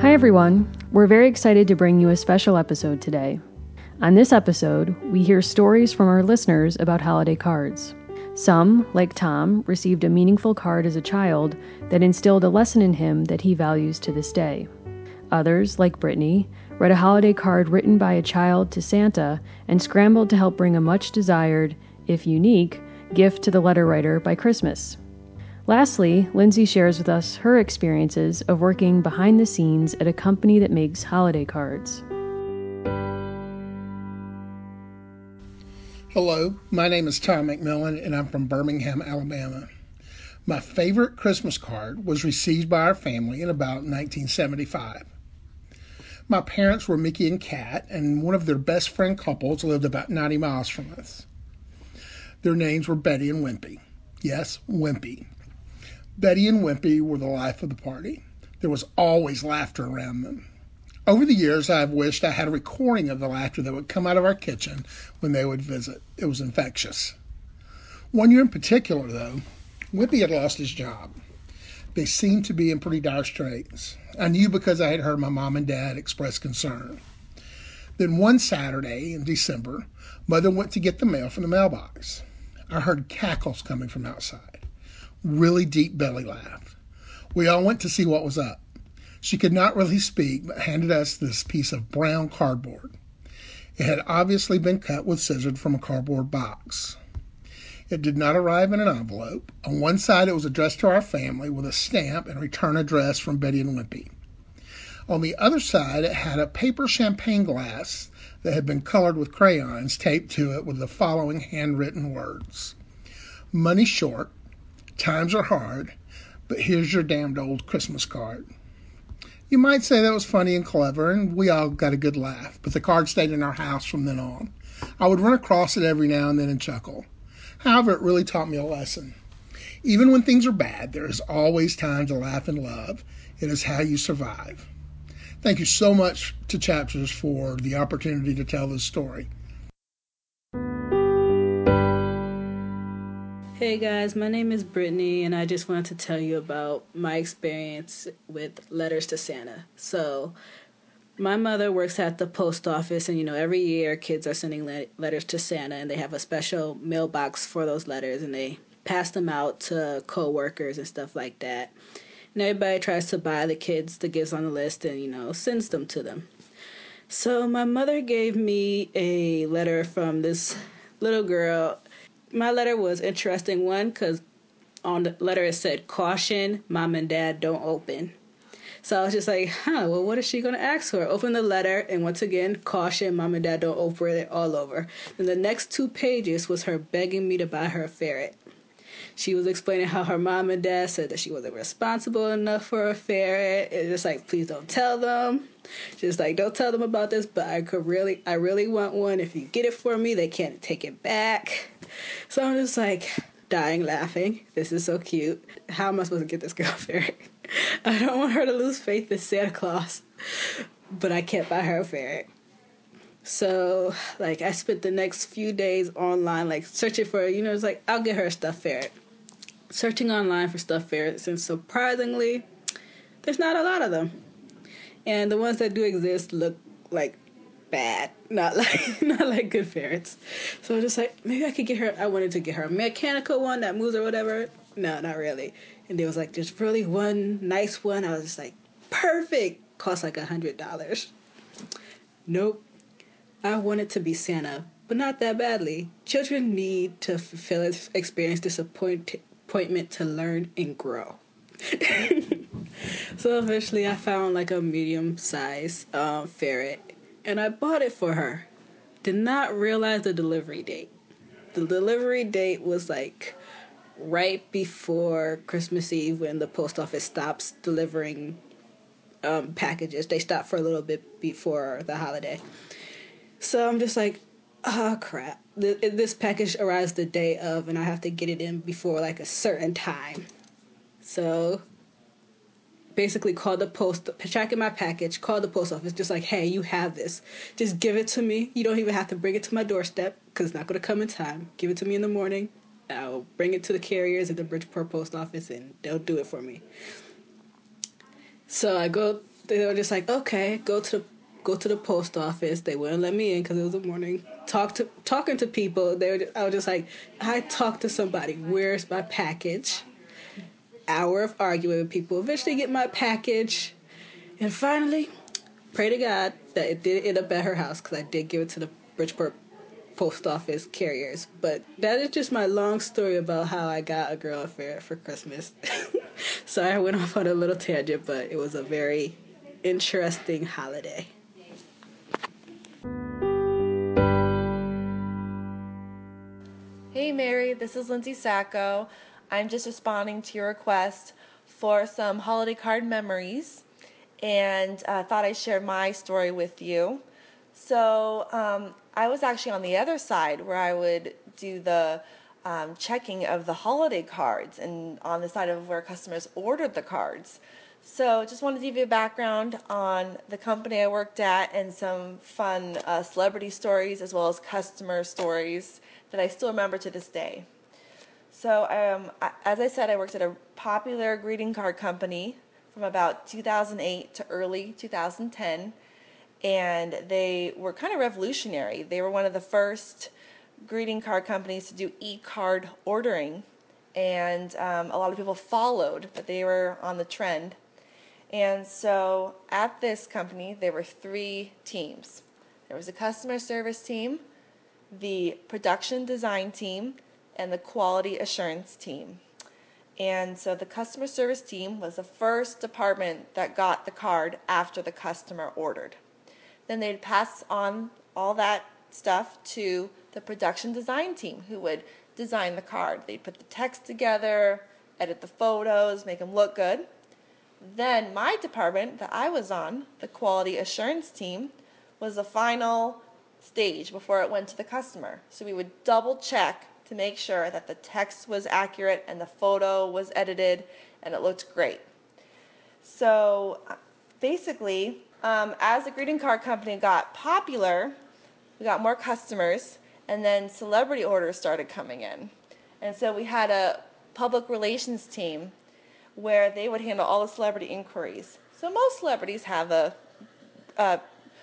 Hi, everyone. We're very excited to bring you a special episode today. On this episode, we hear stories from our listeners about holiday cards. Some, like Tom, received a meaningful card as a child that instilled a lesson in him that he values to this day. Others, like Brittany, read a holiday card written by a child to Santa and scrambled to help bring a much desired, if unique, gift to the letter writer by Christmas. Lastly, Lindsay shares with us her experiences of working behind the scenes at a company that makes holiday cards. Hello, my name is Tom McMillan, and I'm from Birmingham, Alabama. My favorite Christmas card was received by our family in about 1975. My parents were Mickey and Kat, and one of their best friend couples lived about 90 miles from us. Their names were Betty and Wimpy. Yes, Wimpy. Betty and Wimpy were the life of the party. There was always laughter around them. Over the years, I have wished I had a recording of the laughter that would come out of our kitchen when they would visit. It was infectious. One year in particular, though, Wimpy had lost his job. They seemed to be in pretty dire straits. I knew because I had heard my mom and dad express concern. Then one Saturday in December, Mother went to get the mail from the mailbox. I heard cackles coming from outside really deep belly laugh. We all went to see what was up. She could not really speak, but handed us this piece of brown cardboard. It had obviously been cut with scissors from a cardboard box. It did not arrive in an envelope. On one side, it was addressed to our family with a stamp and return address from Betty and Wimpy. On the other side, it had a paper champagne glass that had been colored with crayons taped to it with the following handwritten words Money short, Times are hard, but here's your damned old Christmas card. You might say that was funny and clever, and we all got a good laugh, but the card stayed in our house from then on. I would run across it every now and then and chuckle. However, it really taught me a lesson. Even when things are bad, there is always time to laugh and love. It is how you survive. Thank you so much to Chapters for the opportunity to tell this story. Hey guys, my name is Brittany, and I just wanted to tell you about my experience with letters to Santa. So, my mother works at the post office, and you know, every year kids are sending le- letters to Santa, and they have a special mailbox for those letters, and they pass them out to co workers and stuff like that. And everybody tries to buy the kids the gifts on the list and, you know, sends them to them. So, my mother gave me a letter from this little girl my letter was interesting one because on the letter it said caution mom and dad don't open so i was just like huh well what is she going to ask for open the letter and once again caution mom and dad don't open it all over and the next two pages was her begging me to buy her a ferret she was explaining how her mom and dad said that she wasn't responsible enough for a ferret. It's just like, please don't tell them. Just like, don't tell them about this, but I could really, I really want one. If you get it for me, they can't take it back. So I'm just like dying laughing. This is so cute. How am I supposed to get this girl ferret? I don't want her to lose faith in Santa Claus, but I can't buy her a ferret. So, like, I spent the next few days online, like, searching for, you know, it's like, I'll get her a stuffed ferret. Searching online for stuffed ferrets, and surprisingly, there's not a lot of them. And the ones that do exist look like bad, not like not like good ferrets. So I'm just like, maybe I could get her. I wanted to get her a mechanical one that moves or whatever. No, not really. And there was like, there's really one nice one. I was just like, perfect. Cost like a hundred dollars. Nope. I wanted to be Santa, but not that badly. Children need to fulfill experience disappointment to learn and grow. so eventually, I found like a medium size um, ferret and I bought it for her. Did not realize the delivery date. The delivery date was like right before Christmas Eve when the post office stops delivering um, packages. They stop for a little bit before the holiday. So I'm just like, oh crap. This package arrives the day of, and I have to get it in before like a certain time. So basically called the post, tracking my package, called the post office, just like, hey, you have this. Just give it to me. You don't even have to bring it to my doorstep because it's not going to come in time. Give it to me in the morning. I'll bring it to the carriers at the Bridgeport post office and they'll do it for me. So I go they were just like, okay, go to the go to the post office. They wouldn't let me in because it was the morning. Talk to talking to people. They were. I was just like, I talked to somebody. Where's my package? Hour of arguing with people. Eventually, get my package, and finally, pray to God that it did end up at her house because I did give it to the Bridgeport post office carriers. But that is just my long story about how I got a girl affair for Christmas. Sorry, I went off on a little tangent, but it was a very interesting holiday. Hey Mary, this is Lindsay Sacco. I'm just responding to your request for some holiday card memories and uh, thought I'd share my story with you. So, um, I was actually on the other side where I would do the um, checking of the holiday cards and on the side of where customers ordered the cards. So, just wanted to give you a background on the company I worked at and some fun uh, celebrity stories as well as customer stories that I still remember to this day. So, um, as I said, I worked at a popular greeting card company from about 2008 to early 2010, and they were kind of revolutionary. They were one of the first greeting card companies to do e card ordering, and um, a lot of people followed, but they were on the trend. And so at this company, there were three teams there was a customer service team, the production design team, and the quality assurance team. And so the customer service team was the first department that got the card after the customer ordered. Then they'd pass on all that stuff to the production design team who would design the card. They'd put the text together, edit the photos, make them look good. Then my department that I was on, the quality assurance team, was the final stage before it went to the customer. So we would double check to make sure that the text was accurate and the photo was edited and it looked great. So basically, um, as the greeting card company got popular, we got more customers, and then celebrity orders started coming in. And so we had a public relations team where they would handle all the celebrity inquiries. So most celebrities have a, a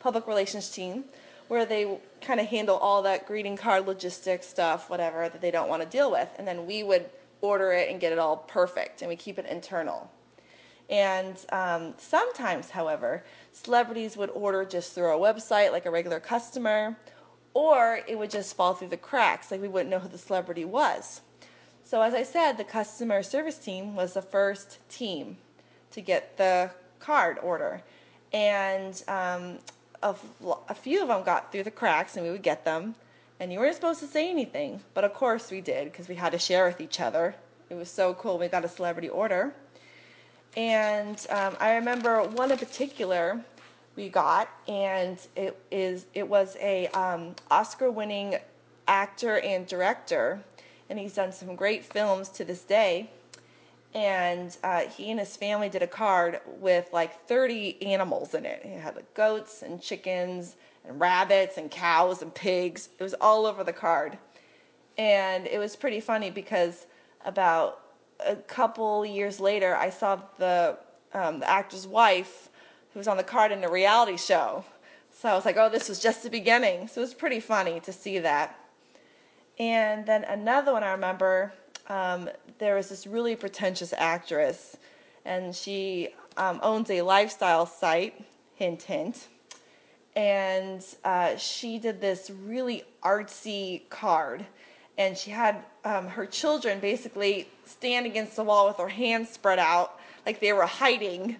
public relations team where they kind of handle all that greeting card logistics stuff, whatever that they don't want to deal with, and then we would order it and get it all perfect, and we keep it internal. And um, sometimes, however, celebrities would order just through our website like a regular customer, or it would just fall through the cracks, like we wouldn't know who the celebrity was. So, as I said, the customer service team was the first team to get the card order. And um, a, a few of them got through the cracks and we would get them. And you weren't supposed to say anything, but of course we did because we had to share with each other. It was so cool. We got a celebrity order. And um, I remember one in particular we got, and it is it was a um, Oscar-winning actor and director, and he's done some great films to this day and uh, he and his family did a card with like 30 animals in it. It had like goats and chickens and rabbits and cows and pigs. It was all over the card. And it was pretty funny because about a couple years later, I saw the, um, the actor's wife who was on the card in a reality show. So I was like, oh, this was just the beginning. So it was pretty funny to see that. And then another one I remember um, there was this really pretentious actress, and she um, owns a lifestyle site, hint, hint. And uh, she did this really artsy card. And she had um, her children basically stand against the wall with their hands spread out like they were hiding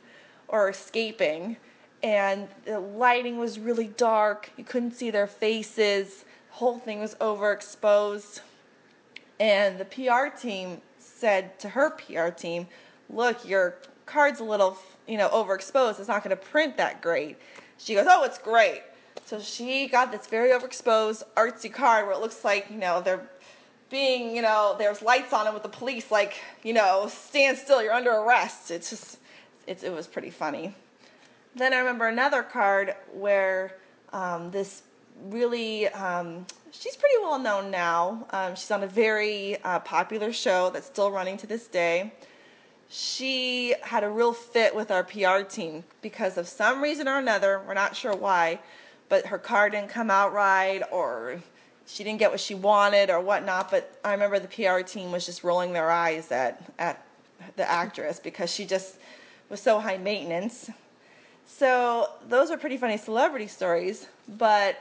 or escaping. And the lighting was really dark. You couldn't see their faces. The whole thing was overexposed. And the PR team said to her PR team, "Look, your card's a little, you know, overexposed. It's not going to print that great." She goes, "Oh, it's great." So she got this very overexposed artsy card where it looks like, you know, they're being, you know, there's lights on it with the police like, you know, stand still, you're under arrest. It's just it's it was pretty funny. Then I remember another card where um, this really um, she's pretty well known now. Um, she's on a very uh, popular show that's still running to this day. she had a real fit with our PR team because of some reason or another, we're not sure why, but her card didn't come out right or she didn't get what she wanted or whatnot. But I remember the PR team was just rolling their eyes at, at the actress because she just was so high maintenance. So those are pretty funny celebrity stories. But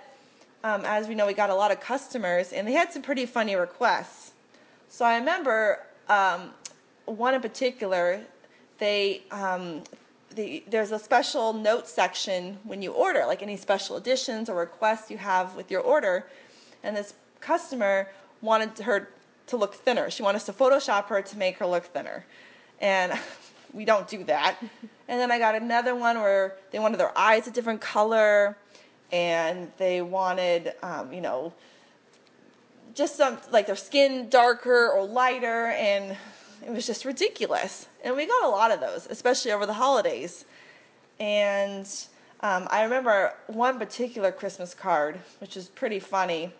um, as we know, we got a lot of customers and they had some pretty funny requests. So I remember um, one in particular, they, um, the, there's a special note section when you order, like any special editions or requests you have with your order. And this customer wanted her to look thinner. She wanted us to Photoshop her to make her look thinner. And we don't do that. and then I got another one where they wanted their eyes a different color and they wanted, um, you know, just some like their skin darker or lighter. And it was just ridiculous. And we got a lot of those, especially over the holidays. And um, I remember one particular Christmas card, which is pretty funny,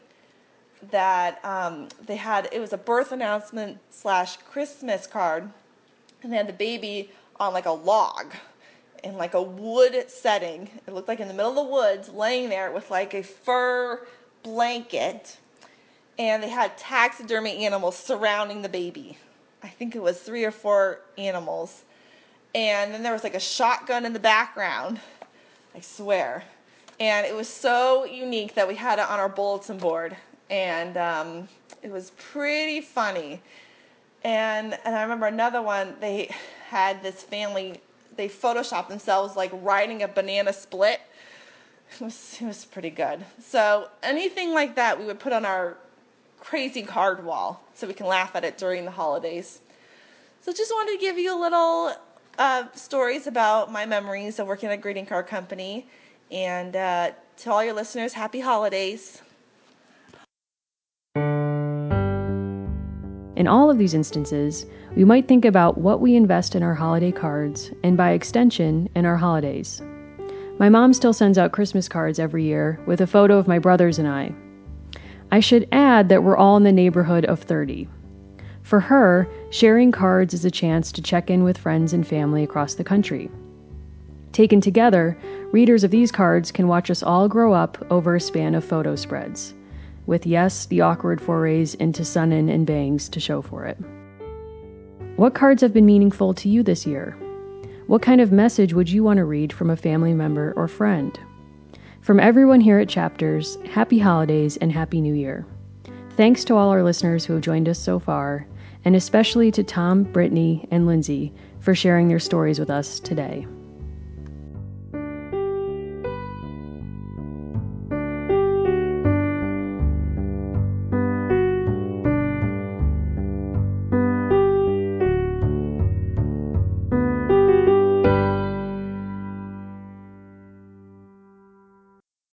that um, they had, it was a birth announcement slash Christmas card, and they had the baby on like a log in like a wood setting. It looked like in the middle of the woods, laying there with like a fur blanket, and they had taxidermy animals surrounding the baby. I think it was three or four animals. And then there was like a shotgun in the background. I swear. And it was so unique that we had it on our bulletin board. And um, it was pretty funny. And, and I remember another one, they had this family, they photoshopped themselves like riding a banana split. It was, it was pretty good. So anything like that we would put on our crazy card wall so we can laugh at it during the holidays. So just wanted to give you a little uh, stories about my memories of working at a greeting card company. And uh, to all your listeners, happy holidays. In all of these instances, we might think about what we invest in our holiday cards, and by extension, in our holidays. My mom still sends out Christmas cards every year with a photo of my brothers and I. I should add that we're all in the neighborhood of 30. For her, sharing cards is a chance to check in with friends and family across the country. Taken together, readers of these cards can watch us all grow up over a span of photo spreads, with yes, the awkward forays into sun-in and bangs to show for it. What cards have been meaningful to you this year? What kind of message would you want to read from a family member or friend? From everyone here at Chapters, happy holidays and happy new year. Thanks to all our listeners who have joined us so far, and especially to Tom, Brittany, and Lindsay for sharing their stories with us today.